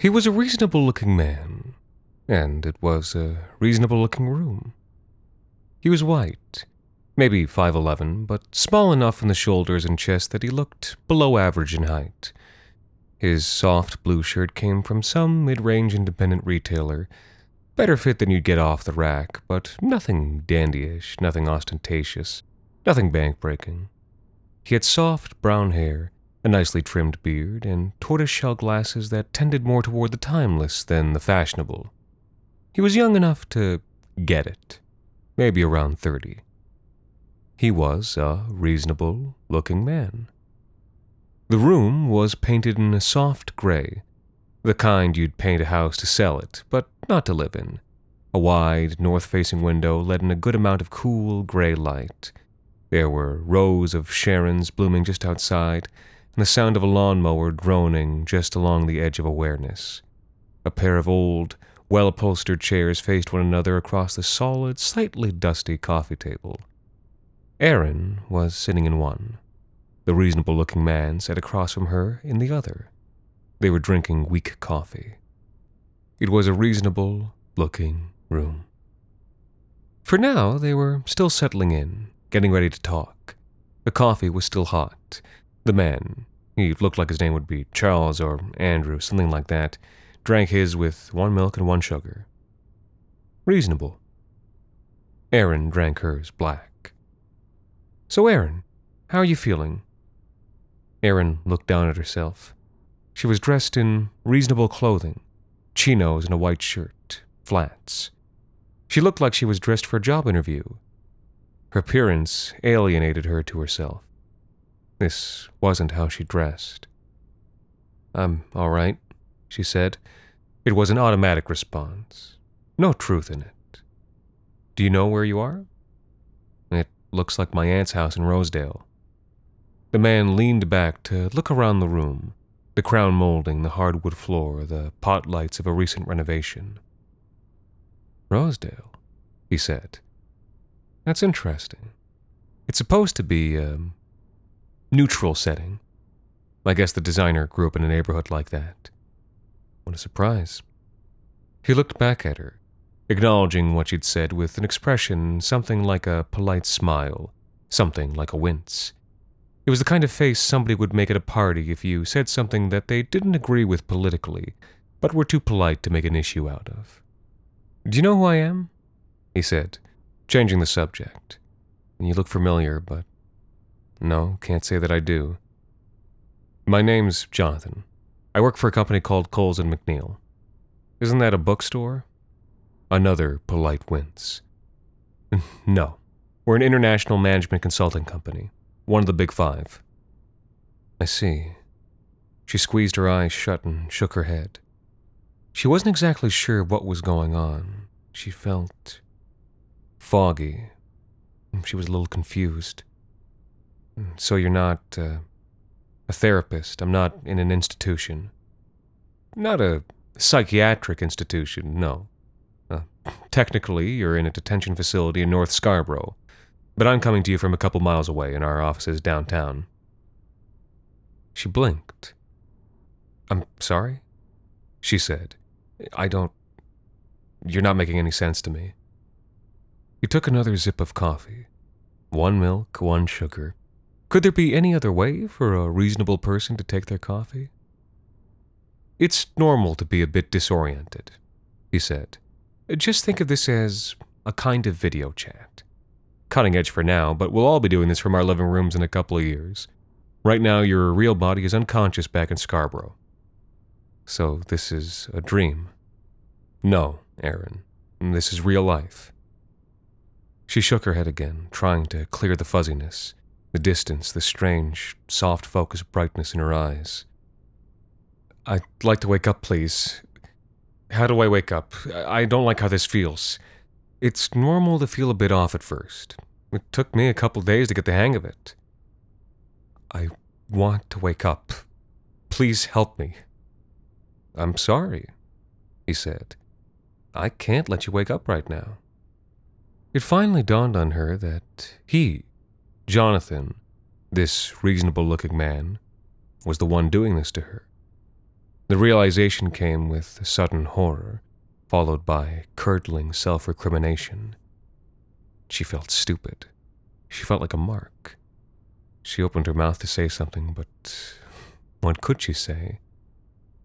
He was a reasonable looking man, and it was a reasonable looking room. He was white, maybe 5'11, but small enough in the shoulders and chest that he looked below average in height. His soft blue shirt came from some mid range independent retailer, better fit than you'd get off the rack, but nothing dandyish, nothing ostentatious, nothing bank breaking. He had soft brown hair a nicely trimmed beard, and tortoise-shell glasses that tended more toward the timeless than the fashionable. He was young enough to get it, maybe around thirty. He was a reasonable looking man. The room was painted in a soft gray, the kind you'd paint a house to sell it, but not to live in. A wide, north facing window let in a good amount of cool, gray light. There were rose of Sharons blooming just outside, and the sound of a lawnmower droning just along the edge of awareness. A pair of old, well upholstered chairs faced one another across the solid, slightly dusty coffee table. Aaron was sitting in one. The reasonable looking man sat across from her in the other. They were drinking weak coffee. It was a reasonable looking room. For now, they were still settling in, getting ready to talk. The coffee was still hot. The man, he looked like his name would be Charles or Andrew, something like that. Drank his with one milk and one sugar. Reasonable. Aaron drank hers black. So, Aaron, how are you feeling? Aaron looked down at herself. She was dressed in reasonable clothing chinos and a white shirt, flats. She looked like she was dressed for a job interview. Her appearance alienated her to herself. This wasn't how she dressed. I'm all right, she said. It was an automatic response. No truth in it. Do you know where you are? It looks like my aunt's house in Rosedale. The man leaned back to look around the room the crown molding, the hardwood floor, the pot lights of a recent renovation. Rosedale, he said. That's interesting. It's supposed to be um, neutral setting. I guess the designer grew up in a neighborhood like that. What a surprise. He looked back at her, acknowledging what she'd said with an expression something like a polite smile, something like a wince. It was the kind of face somebody would make at a party if you said something that they didn't agree with politically, but were too polite to make an issue out of. Do you know who I am? he said, changing the subject. You look familiar, but no, can't say that I do. My name's Jonathan. I work for a company called Coles and McNeil. Isn't that a bookstore? Another polite wince. no, we're an international management consulting company, one of the big five. I see. She squeezed her eyes shut and shook her head. She wasn't exactly sure what was going on. She felt foggy. She was a little confused. So you're not uh, a therapist. I'm not in an institution. Not a psychiatric institution, no. Uh, technically, you're in a detention facility in North Scarborough, but I'm coming to you from a couple miles away in our offices downtown. She blinked. I'm sorry? She said. I don't. You're not making any sense to me. He took another zip of coffee. One milk, one sugar. Could there be any other way for a reasonable person to take their coffee? It's normal to be a bit disoriented, he said. Just think of this as a kind of video chat. Cutting edge for now, but we'll all be doing this from our living rooms in a couple of years. Right now, your real body is unconscious back in Scarborough. So, this is a dream. No, Aaron, this is real life. She shook her head again, trying to clear the fuzziness, the distance, the strange, soft focused brightness in her eyes. I'd like to wake up, please. How do I wake up? I don't like how this feels. It's normal to feel a bit off at first. It took me a couple days to get the hang of it. I want to wake up. Please help me. I'm sorry, he said. I can't let you wake up right now. It finally dawned on her that he, Jonathan, this reasonable looking man, was the one doing this to her. The realization came with a sudden horror, followed by curdling self recrimination. She felt stupid. She felt like a mark. She opened her mouth to say something, but what could she say?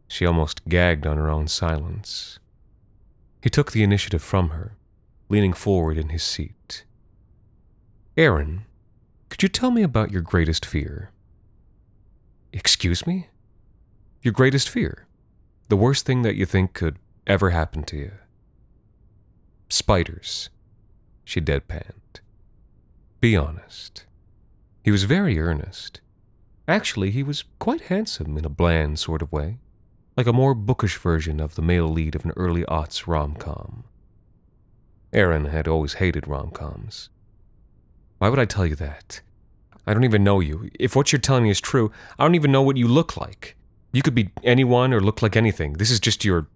She almost gagged on her own silence. He took the initiative from her, leaning forward in his seat. Aaron, could you tell me about your greatest fear? Excuse me? Your greatest fear? The worst thing that you think could ever happen to you? Spiders, she deadpanned. Be honest. He was very earnest. Actually, he was quite handsome in a bland sort of way like a more bookish version of the male lead of an early aughts rom com. Aaron had always hated rom coms. Why would I tell you that? I don't even know you. If what you're telling me is true, I don't even know what you look like. You could be anyone or look like anything. This is just your.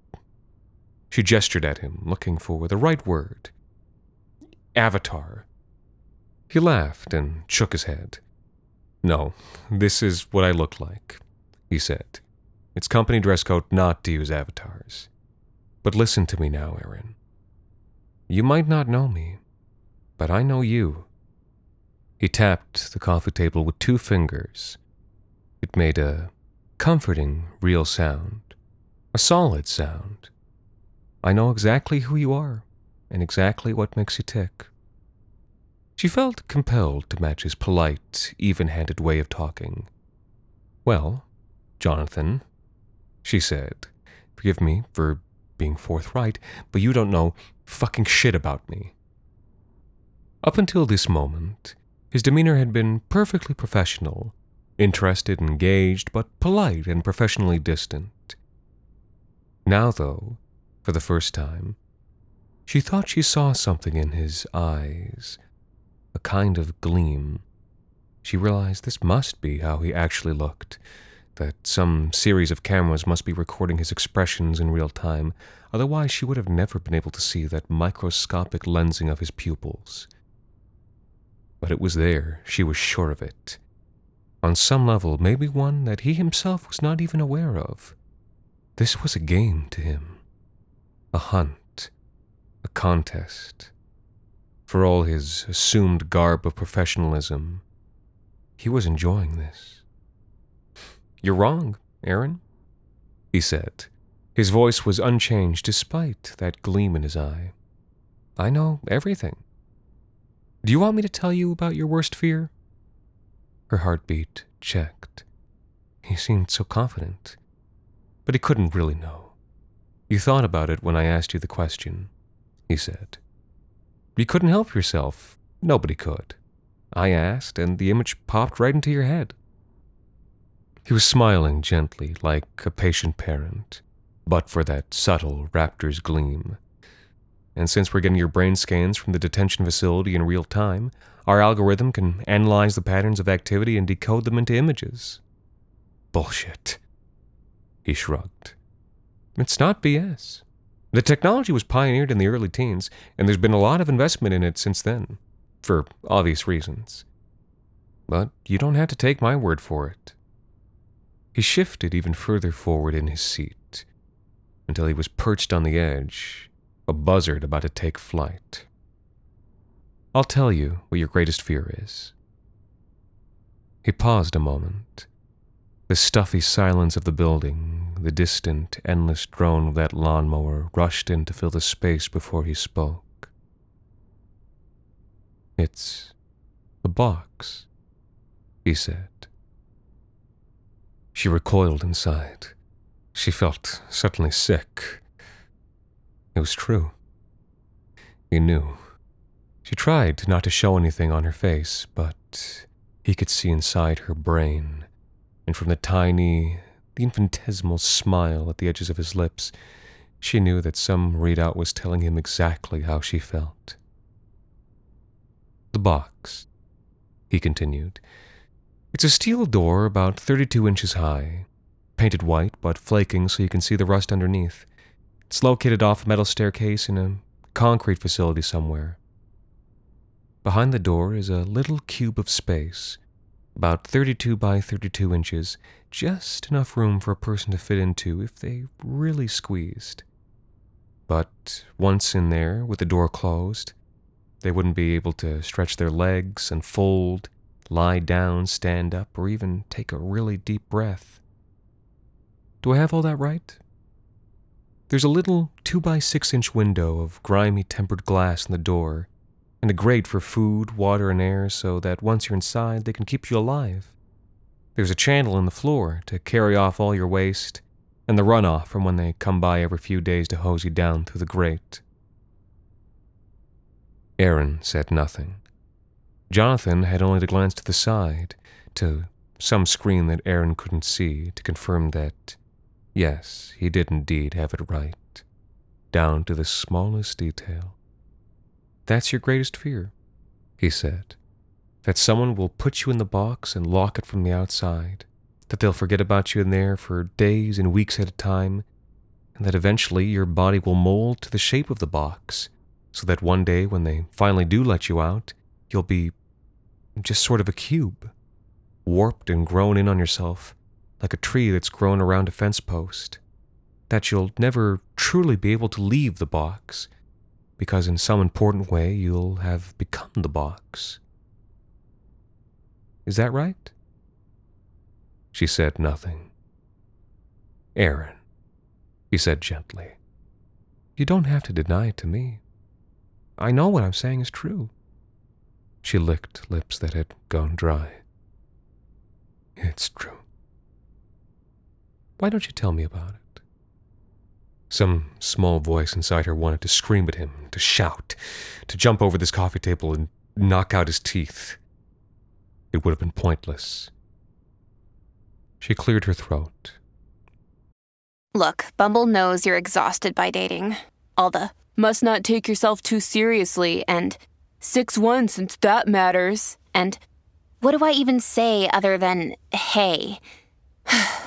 She gestured at him, looking for the right word. Avatar. He laughed and shook his head. No, this is what I look like, he said. It's company dress code not to use avatars. But listen to me now, Aaron. You might not know me, but I know you. He tapped the coffee table with two fingers. It made a comforting, real sound, a solid sound. I know exactly who you are and exactly what makes you tick. She felt compelled to match his polite, even handed way of talking. Well, Jonathan, she said. Forgive me for being forthright, but you don't know fucking shit about me. Up until this moment, his demeanor had been perfectly professional, interested, engaged, but polite and professionally distant. Now, though, for the first time, she thought she saw something in his eyes, a kind of gleam. She realized this must be how he actually looked, that some series of cameras must be recording his expressions in real time, otherwise, she would have never been able to see that microscopic lensing of his pupils. But it was there, she was sure of it. On some level, maybe one that he himself was not even aware of. This was a game to him, a hunt, a contest. For all his assumed garb of professionalism, he was enjoying this. You're wrong, Aaron, he said. His voice was unchanged despite that gleam in his eye. I know everything. Do you want me to tell you about your worst fear? Her heartbeat checked. He seemed so confident, but he couldn't really know. You thought about it when I asked you the question, he said. You couldn't help yourself. Nobody could. I asked, and the image popped right into your head. He was smiling gently, like a patient parent, but for that subtle raptor's gleam. And since we're getting your brain scans from the detention facility in real time, our algorithm can analyze the patterns of activity and decode them into images. Bullshit. He shrugged. It's not BS. The technology was pioneered in the early teens, and there's been a lot of investment in it since then, for obvious reasons. But you don't have to take my word for it. He shifted even further forward in his seat until he was perched on the edge, a buzzard about to take flight. I'll tell you what your greatest fear is. He paused a moment. The stuffy silence of the building, the distant, endless drone of that lawnmower rushed in to fill the space before he spoke. It's a box, he said. She recoiled inside. She felt suddenly sick. It was true. He knew. She tried not to show anything on her face, but he could see inside her brain, and from the tiny, the infinitesimal smile at the edges of his lips, she knew that some readout was telling him exactly how she felt. The box, he continued, it's a steel door about 32 inches high, painted white but flaking so you can see the rust underneath. It's located off a metal staircase in a concrete facility somewhere. Behind the door is a little cube of space, about 32 by 32 inches, just enough room for a person to fit into if they really squeezed. But once in there, with the door closed, they wouldn't be able to stretch their legs and fold lie down, stand up, or even take a really deep breath. Do I have all that right? There's a little 2 by 6 inch window of grimy tempered glass in the door, and a grate for food, water, and air so that once you're inside, they can keep you alive. There's a channel in the floor to carry off all your waste, and the runoff from when they come by every few days to hose you down through the grate. Aaron said nothing. Jonathan had only to glance to the side, to some screen that Aaron couldn't see, to confirm that, yes, he did indeed have it right, down to the smallest detail. That's your greatest fear, he said. That someone will put you in the box and lock it from the outside, that they'll forget about you in there for days and weeks at a time, and that eventually your body will mold to the shape of the box, so that one day when they finally do let you out, you'll be just sort of a cube, warped and grown in on yourself, like a tree that's grown around a fence post. That you'll never truly be able to leave the box, because in some important way you'll have become the box. Is that right? She said nothing. Aaron, he said gently, you don't have to deny it to me. I know what I'm saying is true. She licked lips that had gone dry. It's true. Why don't you tell me about it? Some small voice inside her wanted to scream at him, to shout, to jump over this coffee table and knock out his teeth. It would have been pointless. She cleared her throat. Look, Bumble knows you're exhausted by dating. All the must not take yourself too seriously and 6 1 since that matters. And what do I even say other than hey?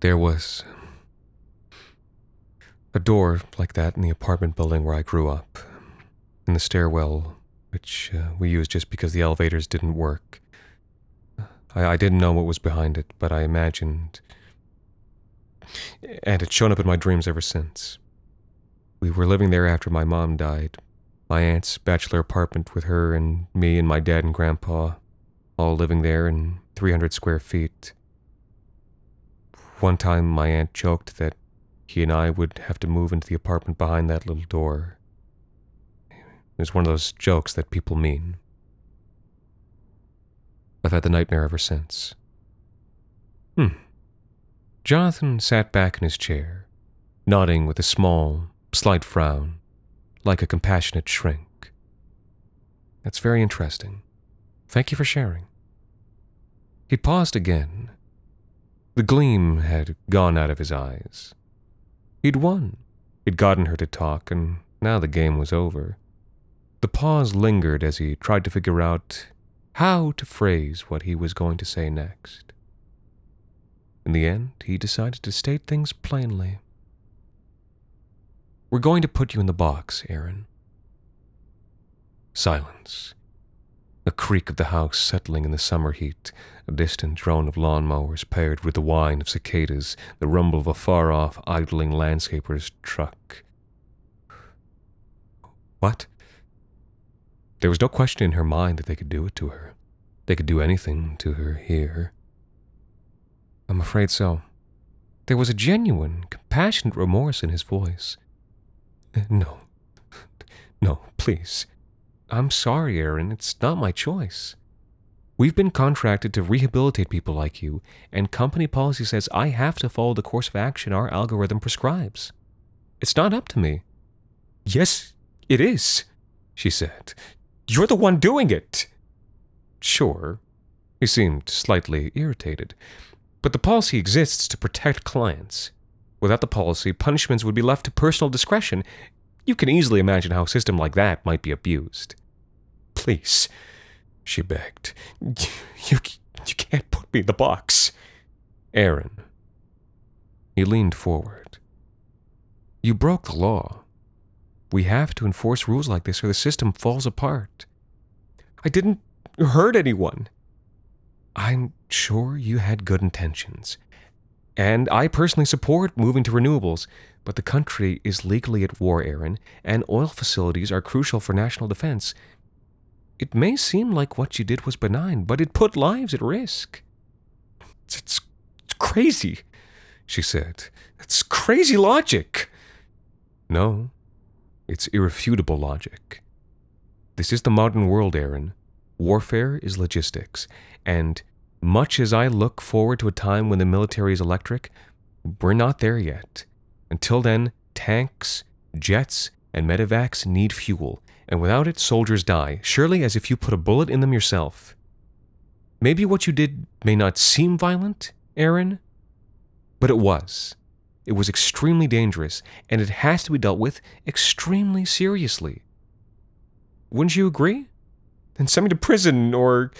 There was a door like that in the apartment building where I grew up, in the stairwell, which uh, we used just because the elevators didn't work. I, I didn't know what was behind it, but I imagined. And it's shown up in my dreams ever since. We were living there after my mom died. My aunt's bachelor apartment with her and me and my dad and grandpa, all living there in 300 square feet. One time, my aunt joked that he and I would have to move into the apartment behind that little door. It was one of those jokes that people mean. I've had the nightmare ever since. Hmm. Jonathan sat back in his chair, nodding with a small, slight frown, like a compassionate shrink. That's very interesting. Thank you for sharing. He paused again the gleam had gone out of his eyes. He'd won. He'd gotten her to talk, and now the game was over. The pause lingered as he tried to figure out how to phrase what he was going to say next. In the end, he decided to state things plainly. We're going to put you in the box, Aaron. Silence the creak of the house settling in the summer heat, a distant drone of lawn mowers paired with the whine of cicadas, the rumble of a far off, idling landscaper's truck. What? There was no question in her mind that they could do it to her. They could do anything to her here. I'm afraid so. There was a genuine, compassionate remorse in his voice. Uh, no. No, please. I'm sorry, Aaron, it's not my choice. We've been contracted to rehabilitate people like you, and company policy says I have to follow the course of action our algorithm prescribes. It's not up to me. Yes, it is, she said. You're the one doing it. Sure. He seemed slightly irritated. But the policy exists to protect clients. Without the policy, punishments would be left to personal discretion, you can easily imagine how a system like that might be abused. Please, she begged. You, you, can't put me in the box. Aaron. He leaned forward. You broke the law. We have to enforce rules like this or the system falls apart. I didn't hurt anyone. I'm sure you had good intentions. And I personally support moving to renewables, but the country is legally at war, Aaron, and oil facilities are crucial for national defense. It may seem like what you did was benign, but it put lives at risk. It's, it's, it's crazy, she said. It's crazy logic. No, it's irrefutable logic. This is the modern world, Aaron. Warfare is logistics, and much as I look forward to a time when the military is electric, we're not there yet. Until then, tanks, jets, and medevacs need fuel, and without it, soldiers die, surely as if you put a bullet in them yourself. Maybe what you did may not seem violent, Aaron, but it was. It was extremely dangerous, and it has to be dealt with extremely seriously. Wouldn't you agree? Then send me to prison, or.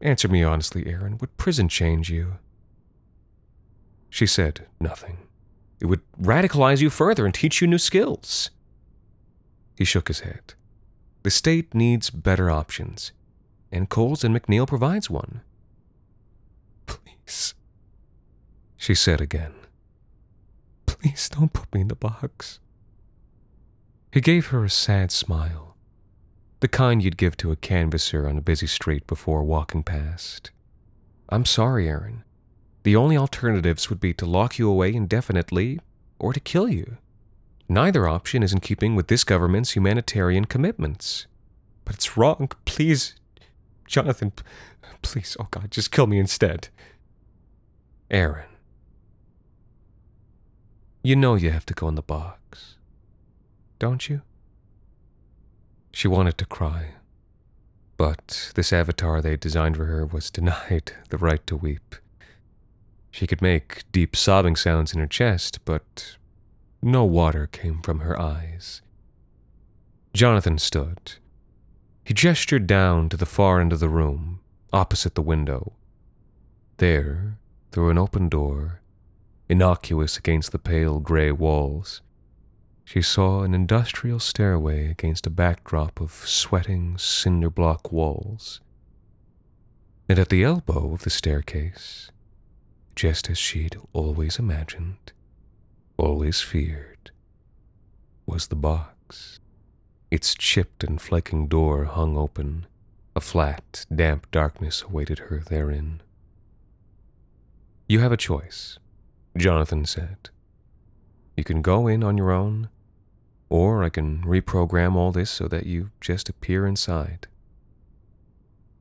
Answer me honestly, Aaron. Would prison change you? She said nothing. It would radicalize you further and teach you new skills. He shook his head. The state needs better options, and Coles and McNeil provides one. Please, she said again. Please don't put me in the box. He gave her a sad smile, the kind you'd give to a canvasser on a busy street before walking past. I'm sorry, Aaron. The only alternatives would be to lock you away indefinitely or to kill you. Neither option is in keeping with this government's humanitarian commitments. But it's wrong. Please, Jonathan, please, oh God, just kill me instead. Aaron. You know you have to go in the box, don't you? She wanted to cry, but this avatar they designed for her was denied the right to weep. She could make deep sobbing sounds in her chest, but no water came from her eyes. Jonathan stood. He gestured down to the far end of the room, opposite the window. There, through an open door, innocuous against the pale gray walls, she saw an industrial stairway against a backdrop of sweating cinder block walls. And at the elbow of the staircase, just as she'd always imagined, always feared, was the box. Its chipped and flaking door hung open. A flat, damp darkness awaited her therein. You have a choice, Jonathan said. You can go in on your own, or I can reprogram all this so that you just appear inside.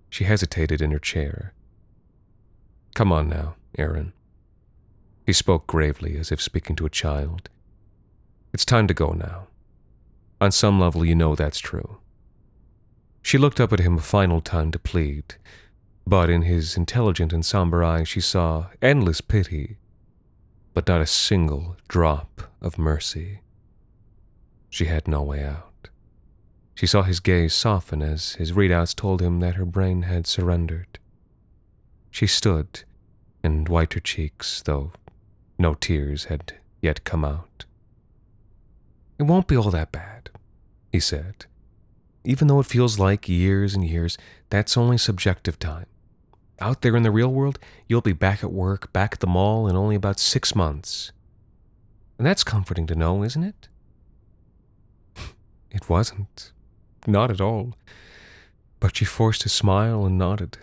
She hesitated in her chair. Come on now, Aaron. He spoke gravely, as if speaking to a child. It's time to go now. On some level, you know that's true. She looked up at him a final time to plead, but in his intelligent and somber eyes she saw endless pity, but not a single drop of mercy. She had no way out. She saw his gaze soften as his readouts told him that her brain had surrendered. She stood, and whiter cheeks, though no tears had yet come out. It won't be all that bad, he said. Even though it feels like years and years, that's only subjective time. Out there in the real world, you'll be back at work, back at the mall in only about six months. And that's comforting to know, isn't it? it wasn't. Not at all. But she forced a smile and nodded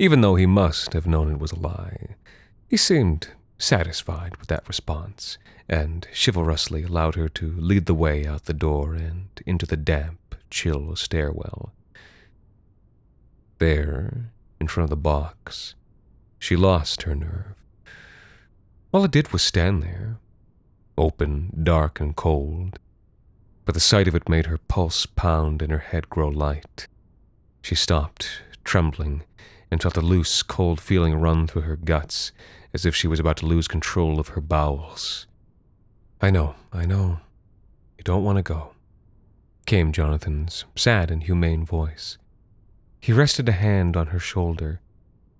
even though he must have known it was a lie. He seemed satisfied with that response, and chivalrously allowed her to lead the way out the door and into the damp, chill stairwell. There, in front of the box, she lost her nerve. All it did was stand there, open, dark, and cold, but the sight of it made her pulse pound and her head grow light. She stopped, trembling, and felt a loose, cold feeling run through her guts, as if she was about to lose control of her bowels. I know, I know. You don't want to go, came Jonathan's sad and humane voice. He rested a hand on her shoulder,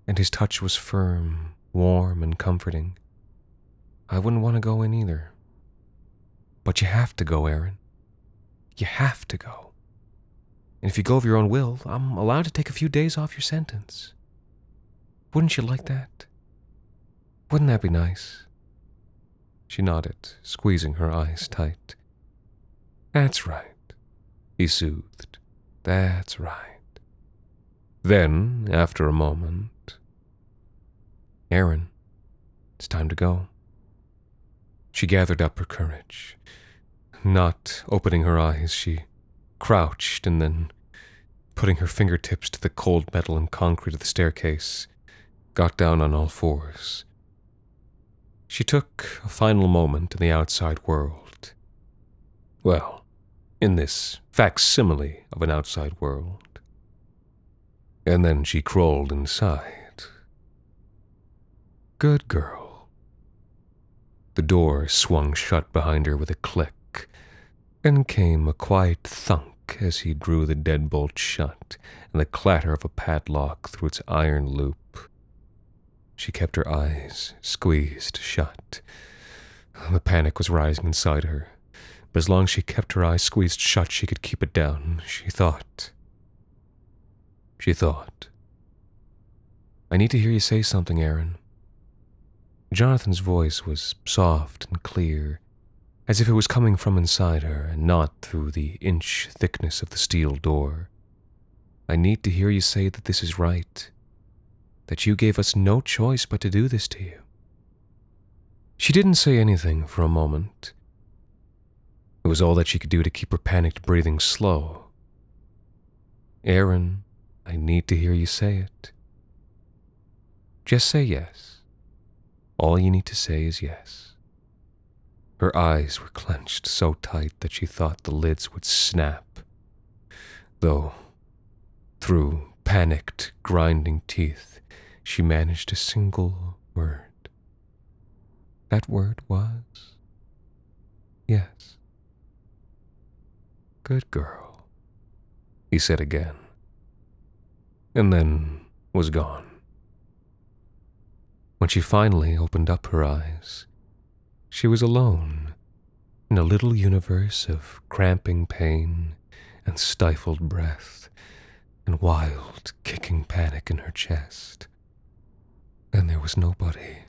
and his touch was firm, warm, and comforting. I wouldn't want to go in either. But you have to go, Aaron. You have to go. And if you go of your own will, I'm allowed to take a few days off your sentence. Wouldn't you like that? Wouldn't that be nice? She nodded, squeezing her eyes tight. That's right, he soothed. That's right. Then, after a moment, Aaron, it's time to go. She gathered up her courage. Not opening her eyes, she crouched and then, putting her fingertips to the cold metal and concrete of the staircase, got down on all fours. She took a final moment in the outside world. Well, in this facsimile of an outside world. And then she crawled inside. Good girl. The door swung shut behind her with a click, and came a quiet thunk as he drew the deadbolt shut, and the clatter of a padlock through its iron loop. She kept her eyes squeezed shut. The panic was rising inside her, but as long as she kept her eyes squeezed shut, she could keep it down. She thought. She thought. I need to hear you say something, Aaron. Jonathan's voice was soft and clear, as if it was coming from inside her and not through the inch thickness of the steel door. I need to hear you say that this is right that you gave us no choice but to do this to you. She didn't say anything for a moment. It was all that she could do to keep her panicked breathing slow. Aaron, I need to hear you say it. Just say yes. All you need to say is yes. Her eyes were clenched so tight that she thought the lids would snap. Though, through panicked, grinding teeth, she managed a single word. That word was yes. Good girl, he said again, and then was gone. When she finally opened up her eyes, she was alone in a little universe of cramping pain and stifled breath and wild, kicking panic in her chest. And there was nobody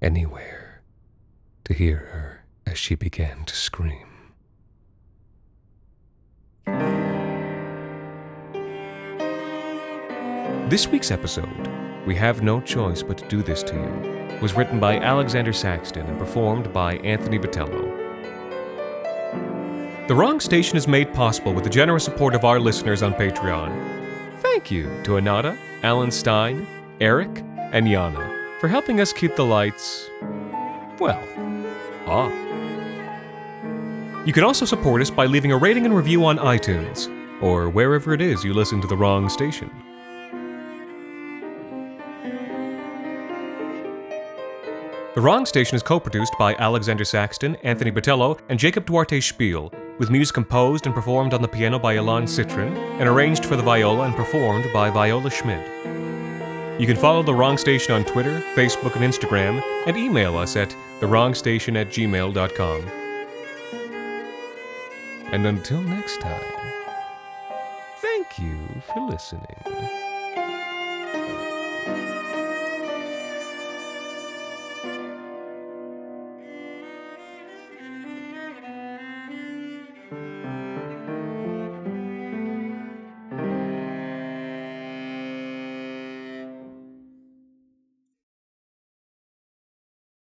anywhere to hear her as she began to scream. This week's episode, We Have No Choice But to Do This to You, was written by Alexander Saxton and performed by Anthony Botello. The Wrong Station is made possible with the generous support of our listeners on Patreon. Thank you to Anata, Alan Stein, Eric, and Yana for helping us keep the lights, well, off. You can also support us by leaving a rating and review on iTunes, or wherever it is you listen to The Wrong Station. The Wrong Station is co produced by Alexander Saxton, Anthony Botello, and Jacob Duarte Spiel, with music composed and performed on the piano by Ilan Citrin, and arranged for the viola and performed by Viola Schmidt. You can follow The Wrong Station on Twitter, Facebook, and Instagram, and email us at thewrongstation at gmail.com. And until next time, thank you for listening.